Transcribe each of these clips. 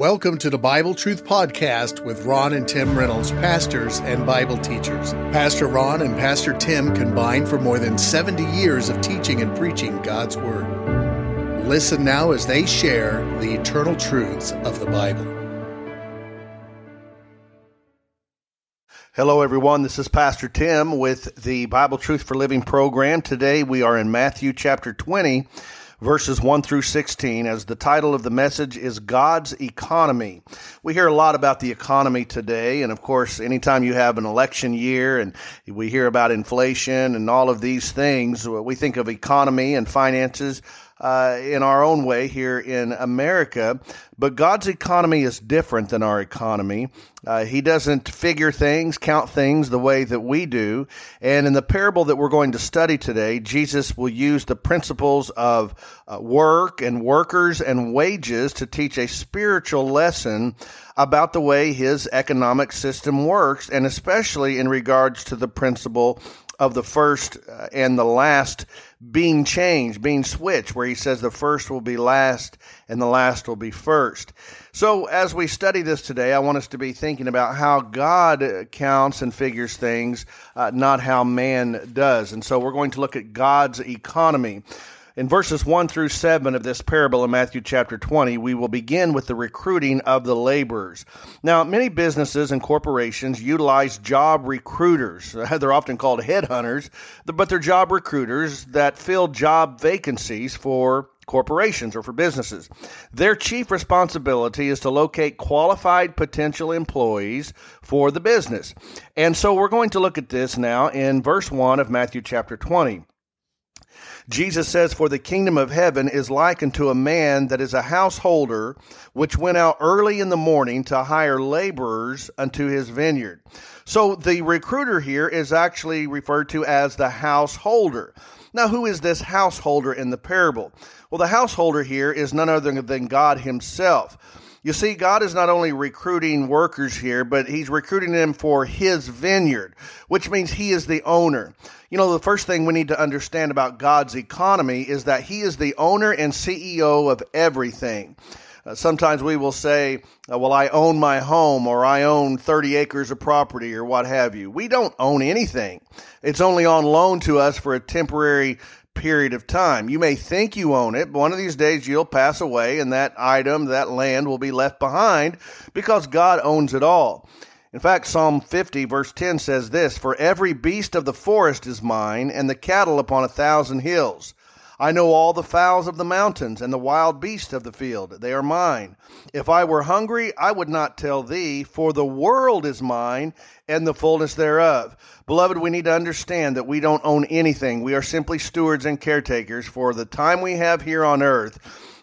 Welcome to the Bible Truth Podcast with Ron and Tim Reynolds, pastors and Bible teachers. Pastor Ron and Pastor Tim combined for more than 70 years of teaching and preaching God's Word. Listen now as they share the eternal truths of the Bible. Hello, everyone. This is Pastor Tim with the Bible Truth for Living program. Today we are in Matthew chapter 20 verses 1 through 16, as the title of the message is God's Economy. We hear a lot about the economy today, and of course, anytime you have an election year and we hear about inflation and all of these things, we think of economy and finances uh, in our own way here in America. But God's economy is different than our economy. Uh, he doesn't figure things, count things the way that we do. And in the parable that we're going to study today, Jesus will use the principles of uh, work and workers and wages to teach a spiritual lesson about the way his economic system works, and especially in regards to the principle of the first uh, and the last being changed, being switched, where he says the first will be last and the last will be first. So, as we study this today, I want us to be thinking about how God counts and figures things, uh, not how man does. And so, we're going to look at God's economy. In verses 1 through 7 of this parable in Matthew chapter 20, we will begin with the recruiting of the laborers. Now, many businesses and corporations utilize job recruiters. They're often called headhunters, but they're job recruiters that fill job vacancies for corporations or for businesses. Their chief responsibility is to locate qualified potential employees for the business. And so we're going to look at this now in verse 1 of Matthew chapter 20. Jesus says, For the kingdom of heaven is likened to a man that is a householder, which went out early in the morning to hire laborers unto his vineyard. So the recruiter here is actually referred to as the householder. Now, who is this householder in the parable? Well, the householder here is none other than God Himself. You see, God is not only recruiting workers here, but He's recruiting them for His vineyard, which means He is the owner. You know, the first thing we need to understand about God's economy is that He is the owner and CEO of everything. Uh, sometimes we will say, uh, well, I own my home or I own 30 acres of property or what have you. We don't own anything. It's only on loan to us for a temporary period of time. You may think you own it, but one of these days you'll pass away and that item, that land will be left behind because God owns it all. In fact, Psalm 50, verse 10 says this For every beast of the forest is mine, and the cattle upon a thousand hills. I know all the fowls of the mountains and the wild beasts of the field. They are mine. If I were hungry, I would not tell thee, for the world is mine and the fullness thereof. Beloved, we need to understand that we don't own anything. We are simply stewards and caretakers for the time we have here on earth.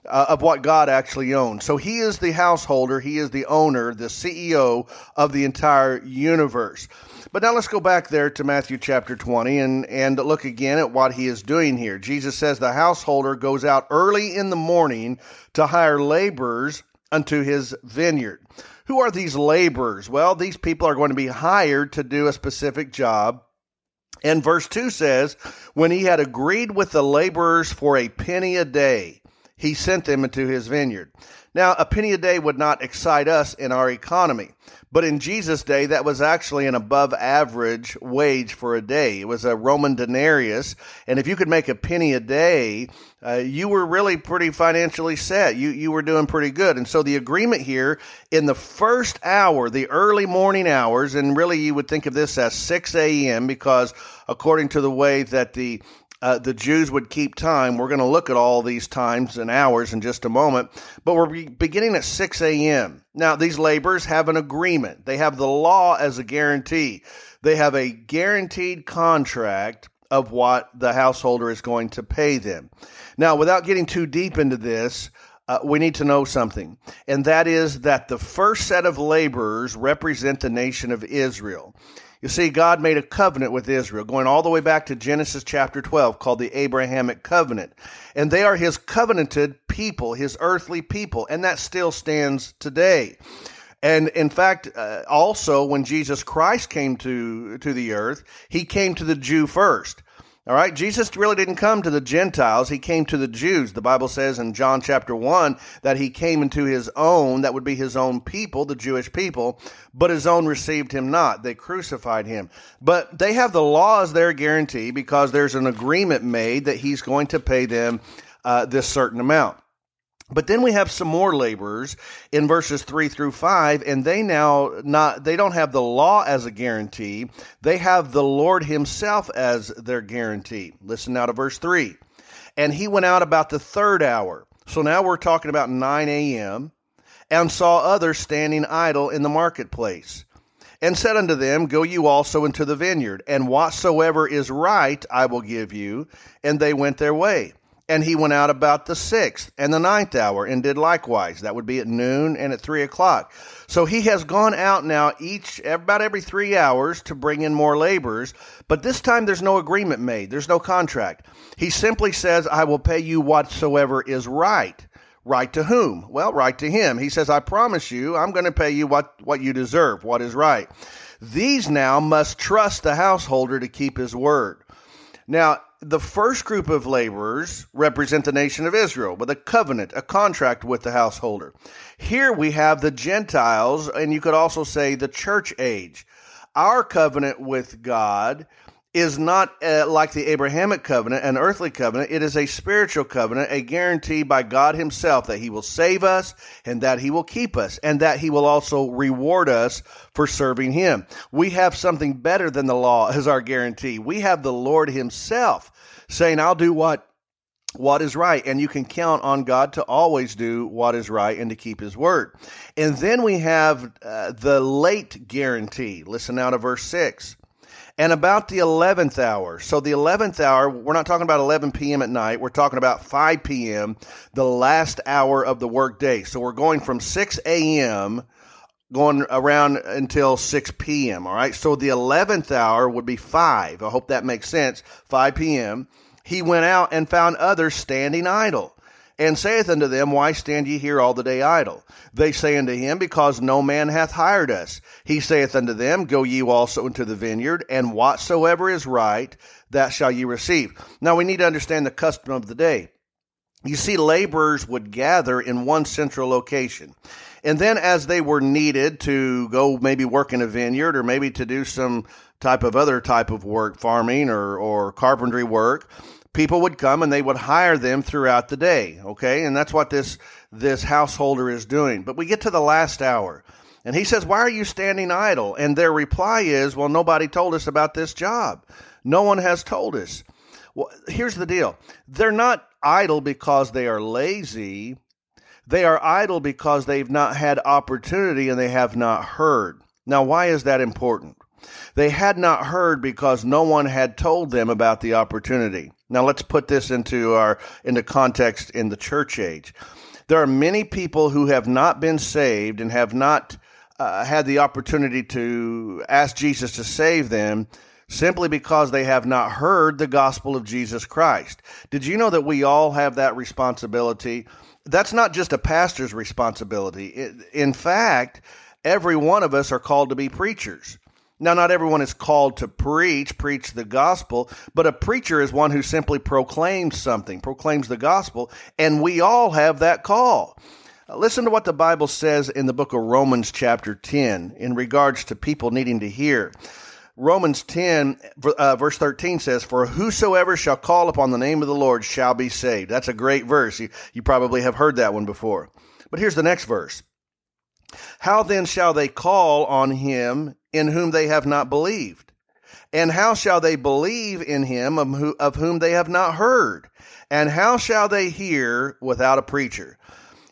Uh, of what God actually owns. So he is the householder, he is the owner, the CEO of the entire universe. But now let's go back there to Matthew chapter 20 and, and look again at what he is doing here. Jesus says the householder goes out early in the morning to hire laborers unto his vineyard. Who are these laborers? Well, these people are going to be hired to do a specific job. And verse 2 says, When he had agreed with the laborers for a penny a day, he sent them into his vineyard. Now, a penny a day would not excite us in our economy, but in Jesus' day, that was actually an above average wage for a day. It was a Roman denarius, and if you could make a penny a day, uh, you were really pretty financially set. You you were doing pretty good, and so the agreement here in the first hour, the early morning hours, and really you would think of this as six a.m. because according to the way that the uh, the Jews would keep time. We're going to look at all these times and hours in just a moment, but we're beginning at 6 a.m. Now, these laborers have an agreement, they have the law as a guarantee. They have a guaranteed contract of what the householder is going to pay them. Now, without getting too deep into this, uh, we need to know something, and that is that the first set of laborers represent the nation of Israel. You see, God made a covenant with Israel, going all the way back to Genesis chapter 12, called the Abrahamic covenant. And they are his covenanted people, his earthly people, and that still stands today. And in fact, uh, also when Jesus Christ came to, to the earth, he came to the Jew first. All right, Jesus really didn't come to the Gentiles, he came to the Jews. The Bible says in John chapter 1 that he came into his own, that would be his own people, the Jewish people, but his own received him not. They crucified him. But they have the law as their guarantee because there's an agreement made that he's going to pay them uh, this certain amount. But then we have some more laborers in verses 3 through 5 and they now not they don't have the law as a guarantee. They have the Lord himself as their guarantee. Listen now to verse 3. And he went out about the third hour. So now we're talking about 9 a.m. and saw others standing idle in the marketplace. And said unto them, Go you also into the vineyard, and whatsoever is right I will give you. And they went their way. And he went out about the sixth and the ninth hour and did likewise. That would be at noon and at three o'clock. So he has gone out now each, about every three hours to bring in more laborers. But this time there's no agreement made. There's no contract. He simply says, I will pay you whatsoever is right. Right to whom? Well, right to him. He says, I promise you, I'm going to pay you what, what you deserve, what is right. These now must trust the householder to keep his word. Now, the first group of laborers represent the nation of Israel with a covenant, a contract with the householder. Here we have the Gentiles, and you could also say the church age. Our covenant with God is not uh, like the Abrahamic covenant, an earthly covenant. It is a spiritual covenant, a guarantee by God Himself that He will save us and that He will keep us and that He will also reward us for serving Him. We have something better than the law as our guarantee. We have the Lord Himself saying, I'll do what what is right. And you can count on God to always do what is right and to keep his word. And then we have uh, the late guarantee. Listen now to verse 6 and about the 11th hour. So the 11th hour, we're not talking about 11 p.m. at night. We're talking about 5 p.m., the last hour of the workday. So we're going from 6 a.m. going around until 6 p.m. All right. So the 11th hour would be 5. I hope that makes sense. 5 p.m. He went out and found others standing idle and saith unto them, Why stand ye here all the day idle? They say unto him, Because no man hath hired us. He saith unto them, Go ye also into the vineyard, and whatsoever is right, that shall ye receive. Now we need to understand the custom of the day. You see, laborers would gather in one central location. And then as they were needed to go maybe work in a vineyard or maybe to do some type of other type of work, farming or, or carpentry work, people would come and they would hire them throughout the day okay? And that's what this this householder is doing. But we get to the last hour and he says why are you standing idle? And their reply is well nobody told us about this job. No one has told us. Well here's the deal. They're not idle because they are lazy. They are idle because they've not had opportunity and they have not heard. Now why is that important? They had not heard because no one had told them about the opportunity. Now let's put this into our into context in the church age. There are many people who have not been saved and have not uh, had the opportunity to ask Jesus to save them simply because they have not heard the gospel of Jesus Christ. Did you know that we all have that responsibility? That's not just a pastor's responsibility. In fact, every one of us are called to be preachers. Now, not everyone is called to preach, preach the gospel, but a preacher is one who simply proclaims something, proclaims the gospel, and we all have that call. Listen to what the Bible says in the book of Romans, chapter 10, in regards to people needing to hear. Romans 10, uh, verse 13 says, For whosoever shall call upon the name of the Lord shall be saved. That's a great verse. You, you probably have heard that one before. But here's the next verse How then shall they call on him in whom they have not believed? And how shall they believe in him of, whom they have not heard? And how shall they hear without a preacher?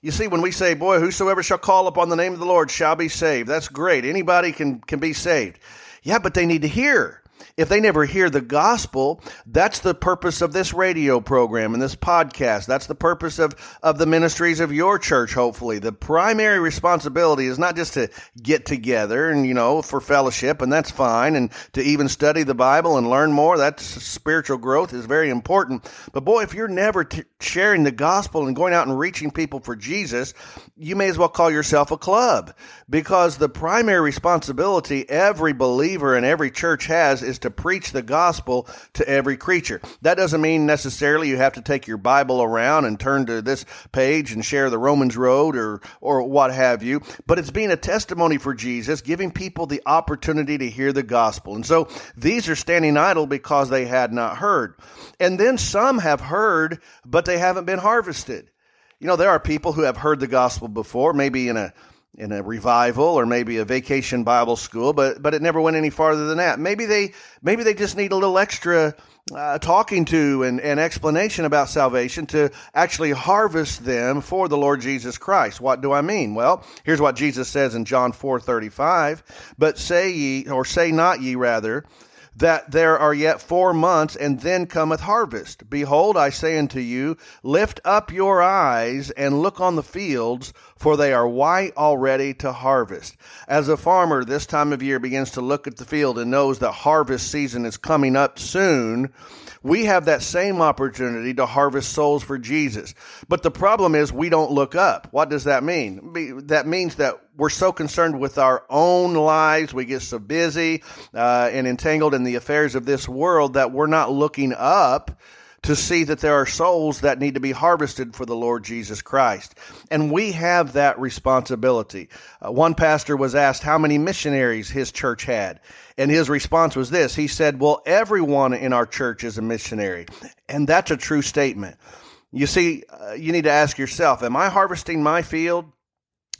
You see, when we say, boy, whosoever shall call upon the name of the Lord shall be saved, that's great. Anybody can, can be saved. Yeah, but they need to hear. If they never hear the gospel, that's the purpose of this radio program and this podcast. That's the purpose of, of the ministries of your church, hopefully. The primary responsibility is not just to get together and, you know, for fellowship, and that's fine, and to even study the Bible and learn more. That's spiritual growth is very important. But boy, if you're never t- sharing the gospel and going out and reaching people for Jesus, you may as well call yourself a club because the primary responsibility every believer in every church has is to preach the gospel to every creature. That doesn't mean necessarily you have to take your Bible around and turn to this page and share the Romans road or, or what have you, but it's being a testimony for Jesus, giving people the opportunity to hear the gospel. And so these are standing idle because they had not heard. And then some have heard, but they haven't been harvested. You know, there are people who have heard the gospel before, maybe in a in a revival or maybe a vacation Bible school, but but it never went any farther than that. Maybe they maybe they just need a little extra uh, talking to and, and explanation about salvation to actually harvest them for the Lord Jesus Christ. What do I mean? Well, here's what Jesus says in John four thirty five. But say ye, or say not ye rather, that there are yet four months, and then cometh harvest. Behold, I say unto you, lift up your eyes and look on the fields, for they are white already to harvest. As a farmer this time of year begins to look at the field and knows that harvest season is coming up soon, we have that same opportunity to harvest souls for Jesus. But the problem is we don't look up. What does that mean? That means that we're so concerned with our own lives, we get so busy uh, and entangled in the affairs of this world that we're not looking up to see that there are souls that need to be harvested for the Lord Jesus Christ. And we have that responsibility. Uh, one pastor was asked how many missionaries his church had. And his response was this He said, Well, everyone in our church is a missionary. And that's a true statement. You see, uh, you need to ask yourself Am I harvesting my field?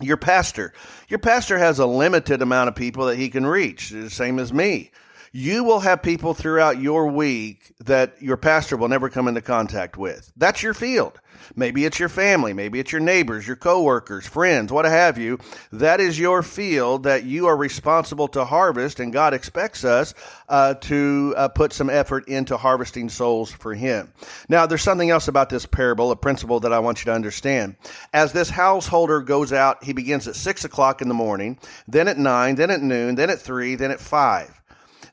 Your pastor. Your pastor has a limited amount of people that he can reach, same as me you will have people throughout your week that your pastor will never come into contact with. That's your field. Maybe it's your family, maybe it's your neighbors, your coworkers, friends, what have you. That is your field that you are responsible to harvest, and God expects us uh, to uh, put some effort into harvesting souls for Him. Now, there's something else about this parable, a principle that I want you to understand. As this householder goes out, he begins at six o'clock in the morning, then at nine, then at noon, then at three, then at five.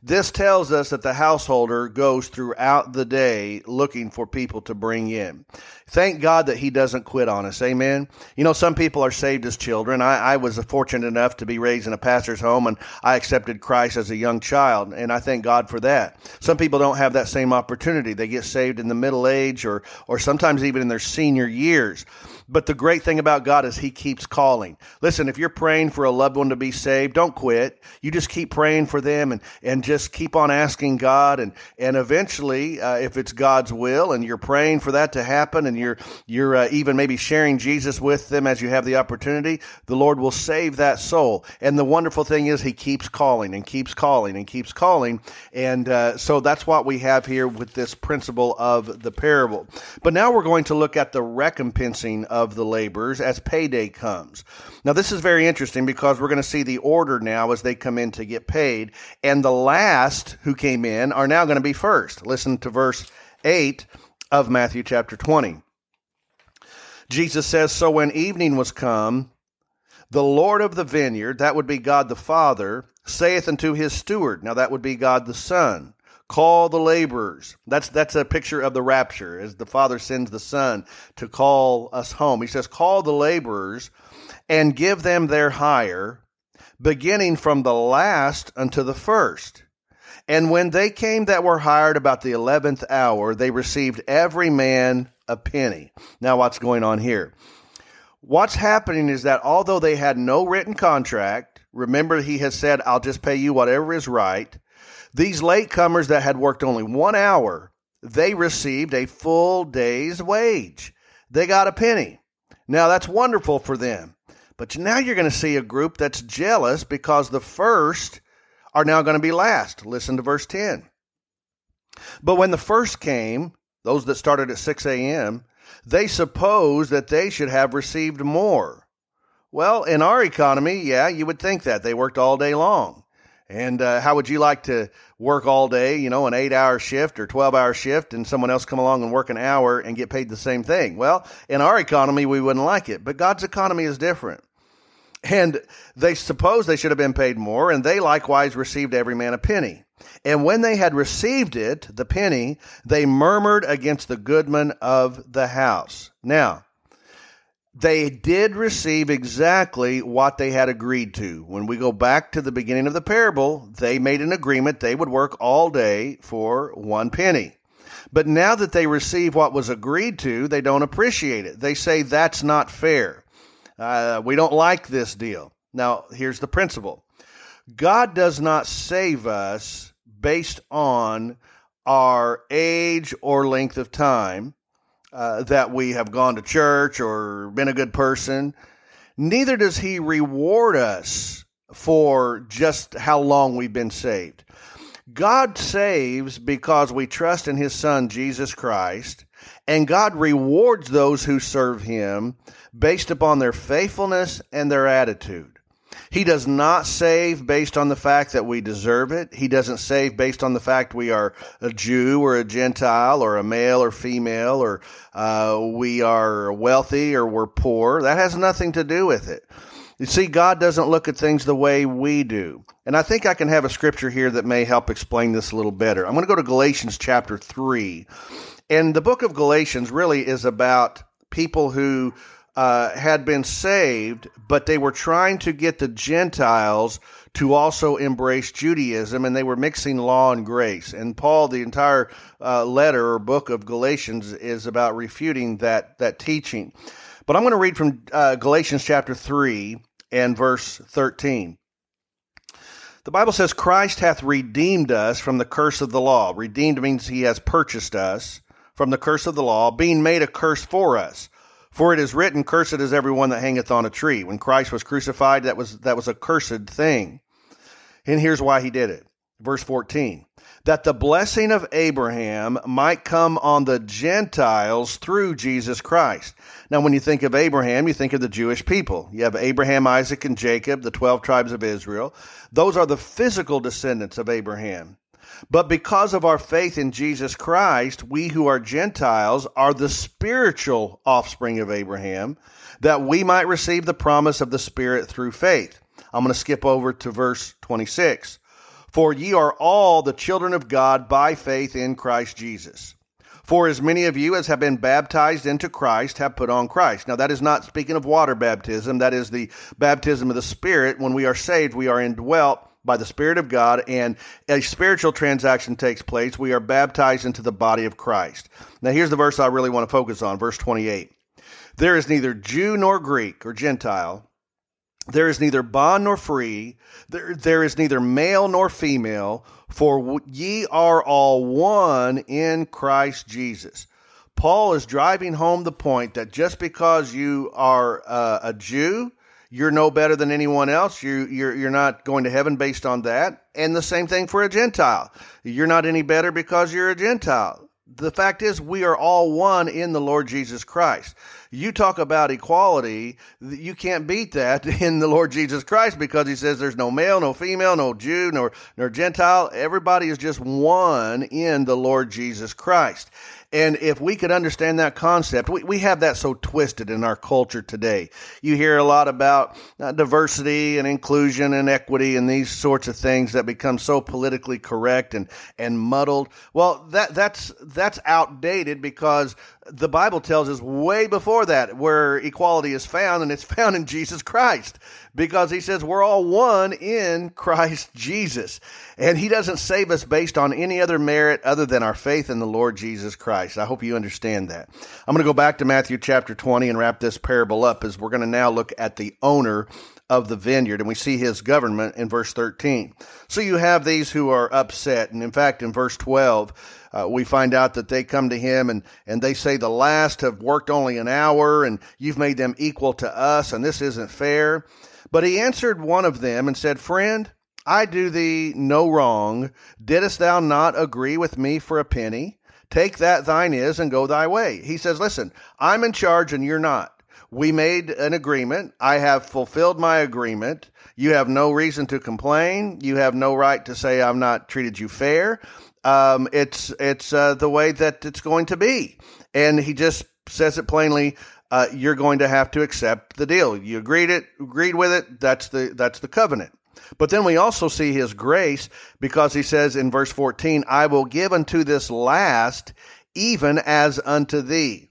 This tells us that the householder goes throughout the day looking for people to bring in. Thank God that He doesn't quit on us. Amen. You know, some people are saved as children. I, I was fortunate enough to be raised in a pastor's home and I accepted Christ as a young child, and I thank God for that. Some people don't have that same opportunity. They get saved in the middle age or, or sometimes even in their senior years. But the great thing about God is He keeps calling. Listen, if you're praying for a loved one to be saved, don't quit. You just keep praying for them and, and just keep on asking God. And, and eventually, uh, if it's God's will and you're praying for that to happen and you're, you're uh, even maybe sharing Jesus with them as you have the opportunity, the Lord will save that soul. And the wonderful thing is He keeps calling and keeps calling and keeps calling. And uh, so that's what we have here with this principle of the parable. But now we're going to look at the recompensing of the laborers as payday comes. Now, this is very interesting because we're going to see the order now as they come in to get paid. And the last who came in are now going to be first. Listen to verse 8 of Matthew chapter 20. Jesus says, So when evening was come, the Lord of the vineyard, that would be God the Father, saith unto his steward, now that would be God the Son, call the laborers. That's that's a picture of the rapture as the Father sends the Son to call us home. He says, "Call the laborers and give them their hire, beginning from the last unto the first." And when they came that were hired about the eleventh hour, they received every man a penny. Now, what's going on here? What's happening is that although they had no written contract, remember he has said, I'll just pay you whatever is right. These latecomers that had worked only one hour, they received a full day's wage. They got a penny. Now that's wonderful for them. But now you're going to see a group that's jealous because the first are now going to be last. Listen to verse 10. But when the first came, those that started at 6 a.m., they suppose that they should have received more. Well, in our economy, yeah, you would think that. They worked all day long. And uh, how would you like to work all day, you know, an eight hour shift or 12 hour shift, and someone else come along and work an hour and get paid the same thing? Well, in our economy, we wouldn't like it, but God's economy is different. And they suppose they should have been paid more, and they likewise received every man a penny. And when they had received it, the penny, they murmured against the goodman of the house. Now, they did receive exactly what they had agreed to. When we go back to the beginning of the parable, they made an agreement they would work all day for one penny. But now that they receive what was agreed to, they don't appreciate it. They say that's not fair. Uh, we don't like this deal. Now, here's the principle God does not save us based on our age or length of time uh, that we have gone to church or been a good person. Neither does He reward us for just how long we've been saved. God saves because we trust in His Son, Jesus Christ, and God rewards those who serve Him based upon their faithfulness and their attitude. He does not save based on the fact that we deserve it. He doesn't save based on the fact we are a Jew or a Gentile or a male or female or uh, we are wealthy or we're poor. That has nothing to do with it. You see, God doesn't look at things the way we do. And I think I can have a scripture here that may help explain this a little better. I'm going to go to Galatians chapter 3. And the book of Galatians really is about people who uh, had been saved, but they were trying to get the Gentiles to also embrace Judaism, and they were mixing law and grace. And Paul, the entire uh, letter or book of Galatians, is about refuting that that teaching. But I'm going to read from uh, Galatians chapter three and verse thirteen. The Bible says, Christ hath redeemed us from the curse of the law. Redeemed means he has purchased us from the curse of the law, being made a curse for us. For it is written, Cursed is everyone that hangeth on a tree. When Christ was crucified, that was, that was a cursed thing. And here's why he did it. Verse 14 that the blessing of Abraham might come on the Gentiles through Jesus Christ. Now, when you think of Abraham, you think of the Jewish people. You have Abraham, Isaac, and Jacob, the 12 tribes of Israel. Those are the physical descendants of Abraham. But because of our faith in Jesus Christ, we who are Gentiles are the spiritual offspring of Abraham, that we might receive the promise of the Spirit through faith. I'm going to skip over to verse 26. For ye are all the children of God by faith in Christ Jesus. For as many of you as have been baptized into Christ have put on Christ. Now, that is not speaking of water baptism. That is the baptism of the Spirit. When we are saved, we are indwelt by the Spirit of God, and a spiritual transaction takes place. We are baptized into the body of Christ. Now, here's the verse I really want to focus on, verse 28. There is neither Jew nor Greek or Gentile. There is neither bond nor free. There, there is neither male nor female, for ye are all one in Christ Jesus. Paul is driving home the point that just because you are uh, a Jew, you're no better than anyone else. You, you're, you're not going to heaven based on that. And the same thing for a Gentile. You're not any better because you're a Gentile. The fact is, we are all one in the Lord Jesus Christ. You talk about equality, you can't beat that in the Lord Jesus Christ because he says there's no male, no female, no Jew, nor, nor Gentile. Everybody is just one in the Lord Jesus Christ. And if we could understand that concept, we, we have that so twisted in our culture today. You hear a lot about uh, diversity and inclusion and equity and these sorts of things that become so politically correct and, and muddled. Well, that, that's, that's outdated because the Bible tells us way before that where equality is found, and it's found in Jesus Christ because he says we're all one in Christ Jesus. And he doesn't save us based on any other merit other than our faith in the Lord Jesus Christ. I hope you understand that. I'm going to go back to Matthew chapter 20 and wrap this parable up as we're going to now look at the owner of the vineyard, and we see his government in verse 13. So you have these who are upset, and in fact, in verse 12, uh, we find out that they come to him and, and they say, The last have worked only an hour, and you've made them equal to us, and this isn't fair. But he answered one of them and said, Friend, I do thee no wrong. Didst thou not agree with me for a penny? Take that thine is and go thy way. He says, Listen, I'm in charge and you're not. We made an agreement. I have fulfilled my agreement. You have no reason to complain. You have no right to say I've not treated you fair. Um, it's it's uh, the way that it's going to be, and he just says it plainly. Uh, you're going to have to accept the deal. You agreed it, agreed with it. That's the that's the covenant. But then we also see his grace because he says in verse 14, I will give unto this last even as unto thee.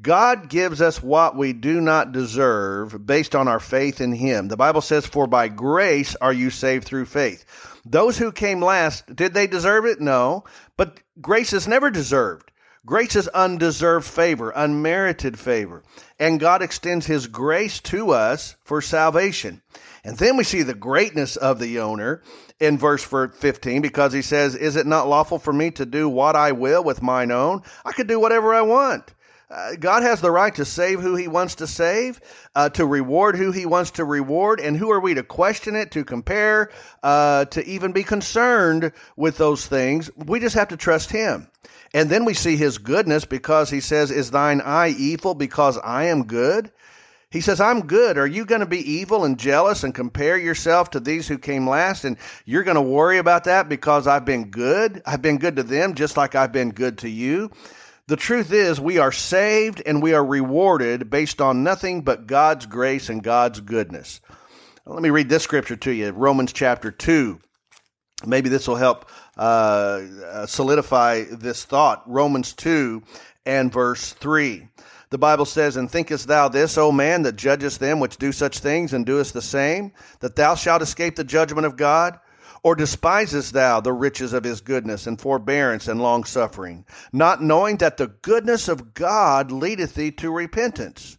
God gives us what we do not deserve based on our faith in Him. The Bible says, For by grace are you saved through faith. Those who came last, did they deserve it? No. But grace is never deserved. Grace is undeserved favor, unmerited favor. And God extends His grace to us for salvation. And then we see the greatness of the owner in verse 15 because he says, Is it not lawful for me to do what I will with mine own? I could do whatever I want. Uh, God has the right to save who he wants to save, uh, to reward who he wants to reward. And who are we to question it, to compare, uh, to even be concerned with those things? We just have to trust him. And then we see his goodness because he says, Is thine eye evil because I am good? He says, I'm good. Are you going to be evil and jealous and compare yourself to these who came last? And you're going to worry about that because I've been good? I've been good to them just like I've been good to you. The truth is, we are saved and we are rewarded based on nothing but God's grace and God's goodness. Let me read this scripture to you Romans chapter 2. Maybe this will help uh, uh, solidify this thought. Romans 2 and verse 3. The Bible says, And thinkest thou this, O man, that judgest them which do such things and doest the same, that thou shalt escape the judgment of God? Or despisest thou the riches of his goodness and forbearance and long suffering, not knowing that the goodness of God leadeth thee to repentance?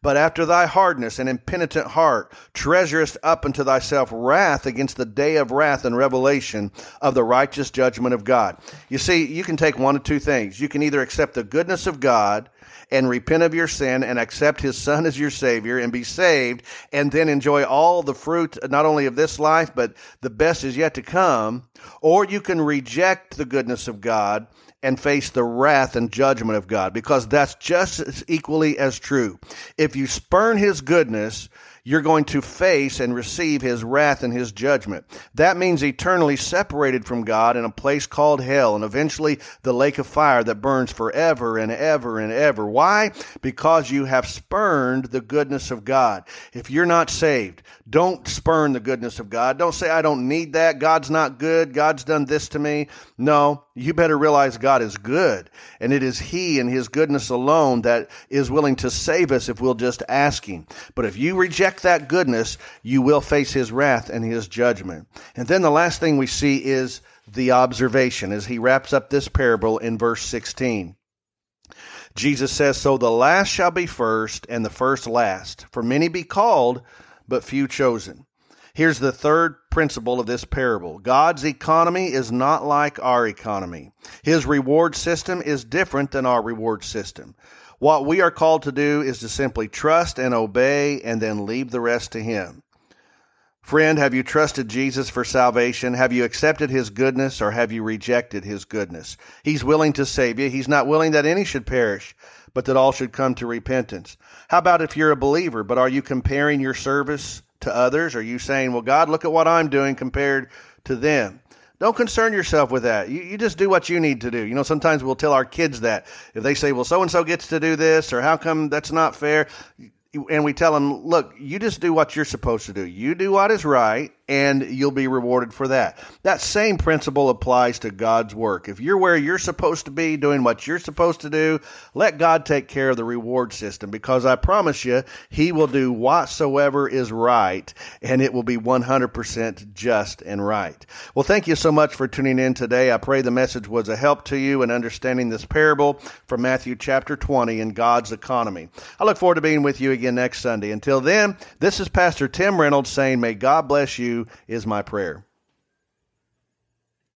But after thy hardness and impenitent heart treasurest up unto thyself wrath against the day of wrath and revelation of the righteous judgment of God. You see, you can take one of two things. You can either accept the goodness of God and repent of your sin and accept his son as your savior and be saved and then enjoy all the fruit not only of this life but the best is yet to come or you can reject the goodness of God and face the wrath and judgment of God because that's just as equally as true. If you spurn his goodness, you're going to face and receive his wrath and his judgment. That means eternally separated from God in a place called hell and eventually the lake of fire that burns forever and ever and ever. Why? Because you have spurned the goodness of God. If you're not saved, don't spurn the goodness of God. Don't say, I don't need that. God's not good. God's done this to me. No, you better realize God is good. And it is He and His goodness alone that is willing to save us if we'll just ask Him. But if you reject that goodness, you will face His wrath and His judgment. And then the last thing we see is the observation as He wraps up this parable in verse 16. Jesus says, So the last shall be first, and the first last. For many be called, but few chosen. Here's the third principle of this parable God's economy is not like our economy. His reward system is different than our reward system. What we are called to do is to simply trust and obey and then leave the rest to Him. Friend, have you trusted Jesus for salvation? Have you accepted His goodness or have you rejected His goodness? He's willing to save you. He's not willing that any should perish, but that all should come to repentance. How about if you're a believer, but are you comparing your service to others? Are you saying, well, God, look at what I'm doing compared to them? Don't concern yourself with that. You, you just do what you need to do. You know, sometimes we'll tell our kids that. If they say, well, so and so gets to do this, or how come that's not fair? And we tell them, look, you just do what you're supposed to do. You do what is right, and you'll be rewarded for that. That same principle applies to God's work. If you're where you're supposed to be, doing what you're supposed to do, let God take care of the reward system because I promise you, He will do whatsoever is right and it will be 100% just and right. Well, thank you so much for tuning in today. I pray the message was a help to you in understanding this parable from Matthew chapter 20 in God's economy. I look forward to being with you again next Sunday. Until then, this is Pastor Tim Reynolds saying, May God bless you is my prayer.